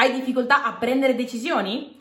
Hai difficoltà a prendere decisioni?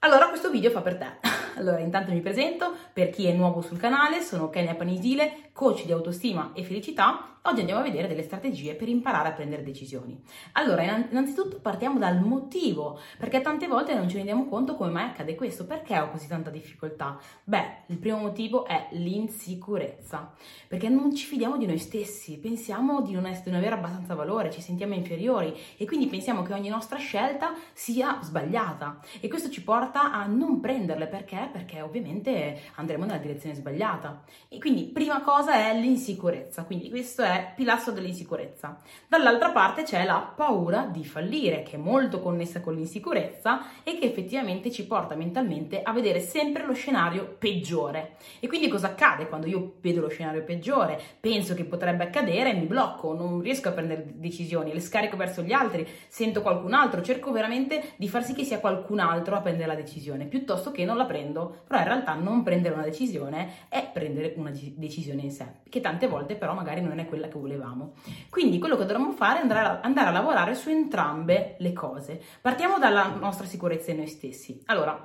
Allora questo video fa per te. Allora, intanto mi presento, per chi è nuovo sul canale, sono Kenya Panisile, coach di autostima e felicità Oggi andiamo a vedere delle strategie per imparare a prendere decisioni. Allora, innanzitutto partiamo dal motivo, perché tante volte non ci rendiamo conto come mai accade questo, perché ho così tanta difficoltà? Beh, il primo motivo è l'insicurezza, perché non ci fidiamo di noi stessi, pensiamo di non, essere, non avere abbastanza valore, ci sentiamo inferiori e quindi pensiamo che ogni nostra scelta sia sbagliata e questo ci porta a non prenderle perché? Perché ovviamente andremo nella direzione sbagliata. E quindi prima cosa è l'insicurezza, quindi questo è pilastro dell'insicurezza. Dall'altra parte c'è la paura di fallire, che è molto connessa con l'insicurezza e che effettivamente ci porta mentalmente a vedere sempre lo scenario peggiore. E quindi cosa accade quando io vedo lo scenario peggiore? Penso che potrebbe accadere mi blocco, non riesco a prendere decisioni, le scarico verso gli altri, sento qualcun altro, cerco veramente di far sì che sia qualcun altro a prendere la decisione, piuttosto che non la prendo. Però in realtà non prendere una decisione è prendere una decisione in sé, che tante volte però magari non è quella che volevamo. Quindi quello che dovremmo fare è andare a, andare a lavorare su entrambe le cose. Partiamo dalla nostra sicurezza in noi stessi. Allora,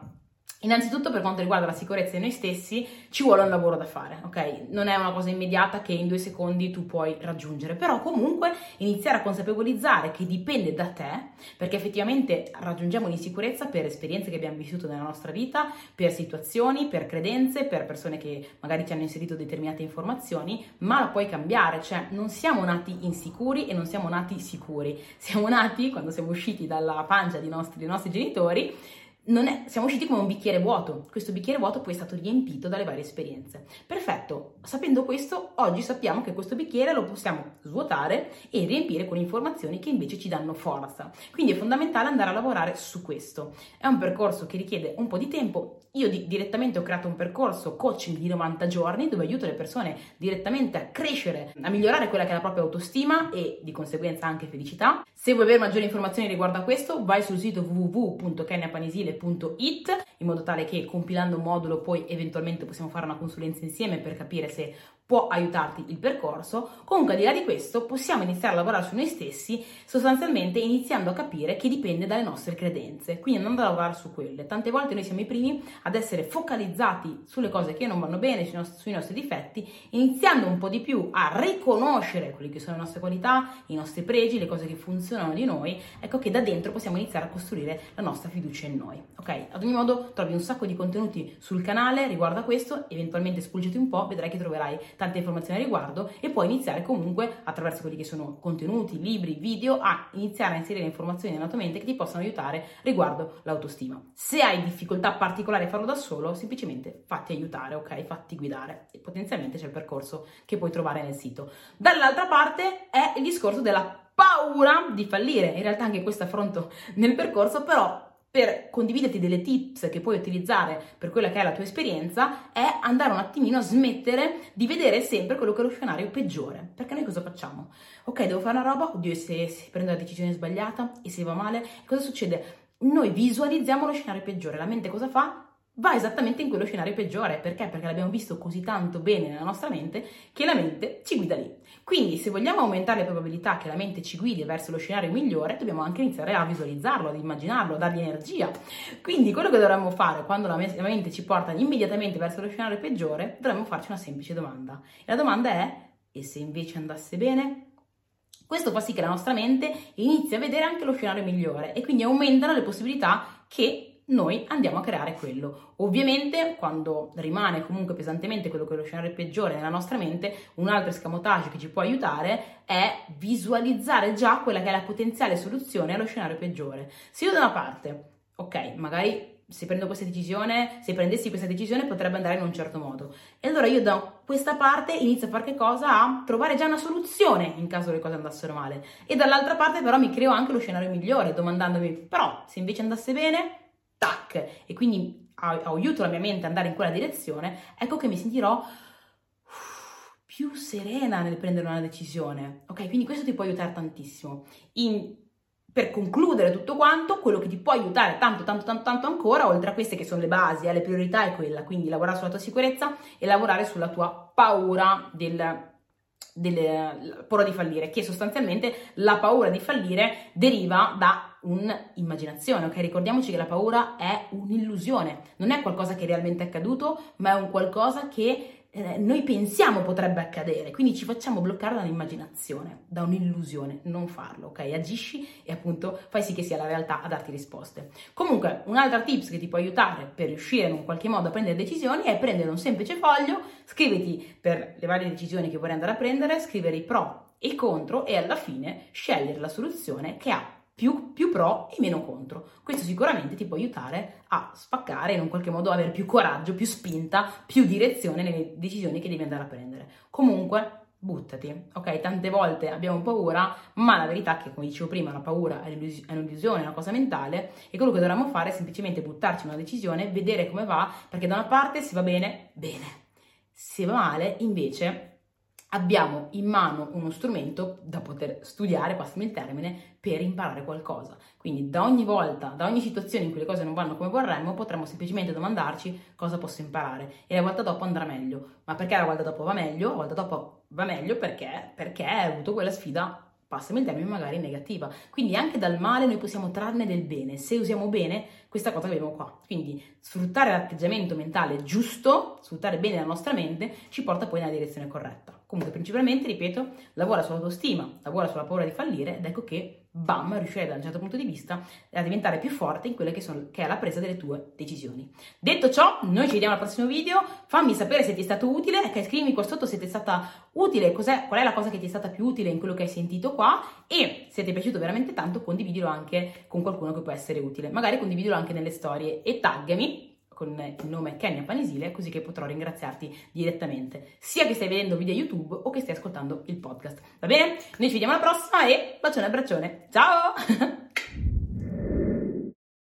Innanzitutto per quanto riguarda la sicurezza di noi stessi ci vuole un lavoro da fare, ok? Non è una cosa immediata che in due secondi tu puoi raggiungere, però comunque iniziare a consapevolizzare che dipende da te, perché effettivamente raggiungiamo l'insicurezza per esperienze che abbiamo vissuto nella nostra vita, per situazioni, per credenze, per persone che magari ci hanno inserito determinate informazioni, ma la puoi cambiare, cioè non siamo nati insicuri e non siamo nati sicuri, siamo nati quando siamo usciti dalla pancia nostri, dei nostri genitori è, siamo usciti come un bicchiere vuoto. Questo bicchiere vuoto poi è stato riempito dalle varie esperienze. Perfetto, sapendo questo, oggi sappiamo che questo bicchiere lo possiamo svuotare e riempire con informazioni che invece ci danno forza. Quindi è fondamentale andare a lavorare su questo. È un percorso che richiede un po' di tempo. Io di, direttamente ho creato un percorso coaching di 90 giorni dove aiuto le persone direttamente a crescere, a migliorare quella che è la propria autostima e di conseguenza anche felicità. Se vuoi avere maggiori informazioni riguardo a questo, vai sul sito www.kenyapanisile.com in modo tale che compilando un modulo poi eventualmente possiamo fare una consulenza insieme per capire se può aiutarti il percorso. Comunque, al di là di questo, possiamo iniziare a lavorare su noi stessi, sostanzialmente iniziando a capire che dipende dalle nostre credenze, quindi andando a lavorare su quelle. Tante volte noi siamo i primi ad essere focalizzati sulle cose che non vanno bene, sui nostri, sui nostri difetti, iniziando un po' di più a riconoscere quelle che sono le nostre qualità, i nostri pregi, le cose che funzionano di noi, ecco che da dentro possiamo iniziare a costruire la nostra fiducia in noi. Ok? Ad ogni modo, trovi un sacco di contenuti sul canale riguardo a questo, eventualmente spulciati un po', vedrai che troverai tante informazioni a riguardo e puoi iniziare comunque attraverso quelli che sono contenuti, libri, video a iniziare a inserire informazioni nella tua mente che ti possano aiutare riguardo l'autostima. Se hai difficoltà particolari a farlo da solo, semplicemente fatti aiutare, ok? Fatti guidare e potenzialmente c'è il percorso che puoi trovare nel sito. Dall'altra parte è il discorso della paura di fallire. In realtà anche questo affronto nel percorso, però per condividerti delle tips che puoi utilizzare per quella che è la tua esperienza è andare un attimino a smettere di vedere sempre quello che è lo scenario peggiore. Perché noi cosa facciamo? Ok, devo fare una roba, oddio, se, se prendo la decisione sbagliata e se va male, cosa succede? Noi visualizziamo lo scenario peggiore, la mente cosa fa? Va esattamente in quello scenario peggiore. Perché? Perché l'abbiamo visto così tanto bene nella nostra mente che la mente ci guida lì. Quindi, se vogliamo aumentare le probabilità che la mente ci guidi verso lo scenario migliore, dobbiamo anche iniziare a visualizzarlo, ad immaginarlo, a dargli energia. Quindi, quello che dovremmo fare quando la mente ci porta immediatamente verso lo scenario peggiore, dovremmo farci una semplice domanda. E la domanda è: e se invece andasse bene? Questo fa sì che la nostra mente inizi a vedere anche lo scenario migliore e quindi aumentano le possibilità che noi andiamo a creare quello. Ovviamente, quando rimane comunque pesantemente quello che è lo scenario peggiore nella nostra mente, un altro escamotage che ci può aiutare è visualizzare già quella che è la potenziale soluzione allo scenario peggiore. Se io da una parte, ok, magari se prendo questa decisione, se prendessi questa decisione potrebbe andare in un certo modo. E allora io da questa parte inizio a fare che cosa? A trovare già una soluzione in caso le cose andassero male. E dall'altra parte però mi creo anche lo scenario migliore, domandandomi, però se invece andasse bene, tac, e quindi aiuto la mia mente ad andare in quella direzione, ecco che mi sentirò più serena nel prendere una decisione. Ok, quindi questo ti può aiutare tantissimo. In, per concludere tutto quanto, quello che ti può aiutare tanto, tanto, tanto, tanto ancora, oltre a queste che sono le basi, alle priorità, è quella, quindi lavorare sulla tua sicurezza e lavorare sulla tua paura del delle, paura di fallire, che sostanzialmente la paura di fallire deriva da un'immaginazione, ok? Ricordiamoci che la paura è un'illusione, non è qualcosa che è realmente accaduto, ma è un qualcosa che eh, noi pensiamo potrebbe accadere, quindi ci facciamo bloccare da un'immaginazione, da un'illusione, non farlo, ok? Agisci e appunto fai sì che sia la realtà a darti risposte. Comunque, un'altra tips che ti può aiutare per riuscire in un qualche modo a prendere decisioni è prendere un semplice foglio, scriviti per le varie decisioni che vuoi andare a prendere, scrivere i pro e i contro e alla fine scegliere la soluzione che ha più, più, pro e meno contro. Questo sicuramente ti può aiutare a spaccare in un qualche modo avere più coraggio, più spinta, più direzione nelle decisioni che devi andare a prendere. Comunque, buttati, ok? Tante volte abbiamo paura, ma la verità è che, come dicevo prima, la paura è un'illusione, è una cosa mentale e quello che dovremmo fare è semplicemente buttarci in una decisione, vedere come va, perché da una parte se va bene, bene. Se va male, invece, abbiamo in mano uno strumento da poter studiare, passami il termine, per imparare qualcosa. Quindi da ogni volta, da ogni situazione in cui le cose non vanno come vorremmo, potremmo semplicemente domandarci cosa posso imparare e la volta dopo andrà meglio. Ma perché la volta dopo va meglio? La volta dopo va meglio perché? Perché hai avuto quella sfida passami il termine, magari negativa. Quindi anche dal male noi possiamo trarne del bene, se usiamo bene questa cosa che abbiamo qua. Quindi sfruttare l'atteggiamento mentale giusto, sfruttare bene la nostra mente, ci porta poi nella direzione corretta. Comunque, principalmente, ripeto, lavora sull'autostima, lavora sulla paura di fallire ed ecco che, bam, riuscirai da un certo punto di vista a diventare più forte in quelle che, sono, che è la presa delle tue decisioni. Detto ciò, noi ci vediamo al prossimo video. Fammi sapere se ti è stato utile, scrivimi qua sotto se ti è stata utile, qual è la cosa che ti è stata più utile in quello che hai sentito qua e se ti è piaciuto veramente tanto, condividilo anche con qualcuno che può essere utile. Magari condividilo anche nelle storie e taggami con il nome Kenya Panisile, così che potrò ringraziarti direttamente, sia che stai vedendo video YouTube o che stai ascoltando il podcast. Va bene? Noi ci vediamo alla prossima e bacione e abbraccione. Ciao!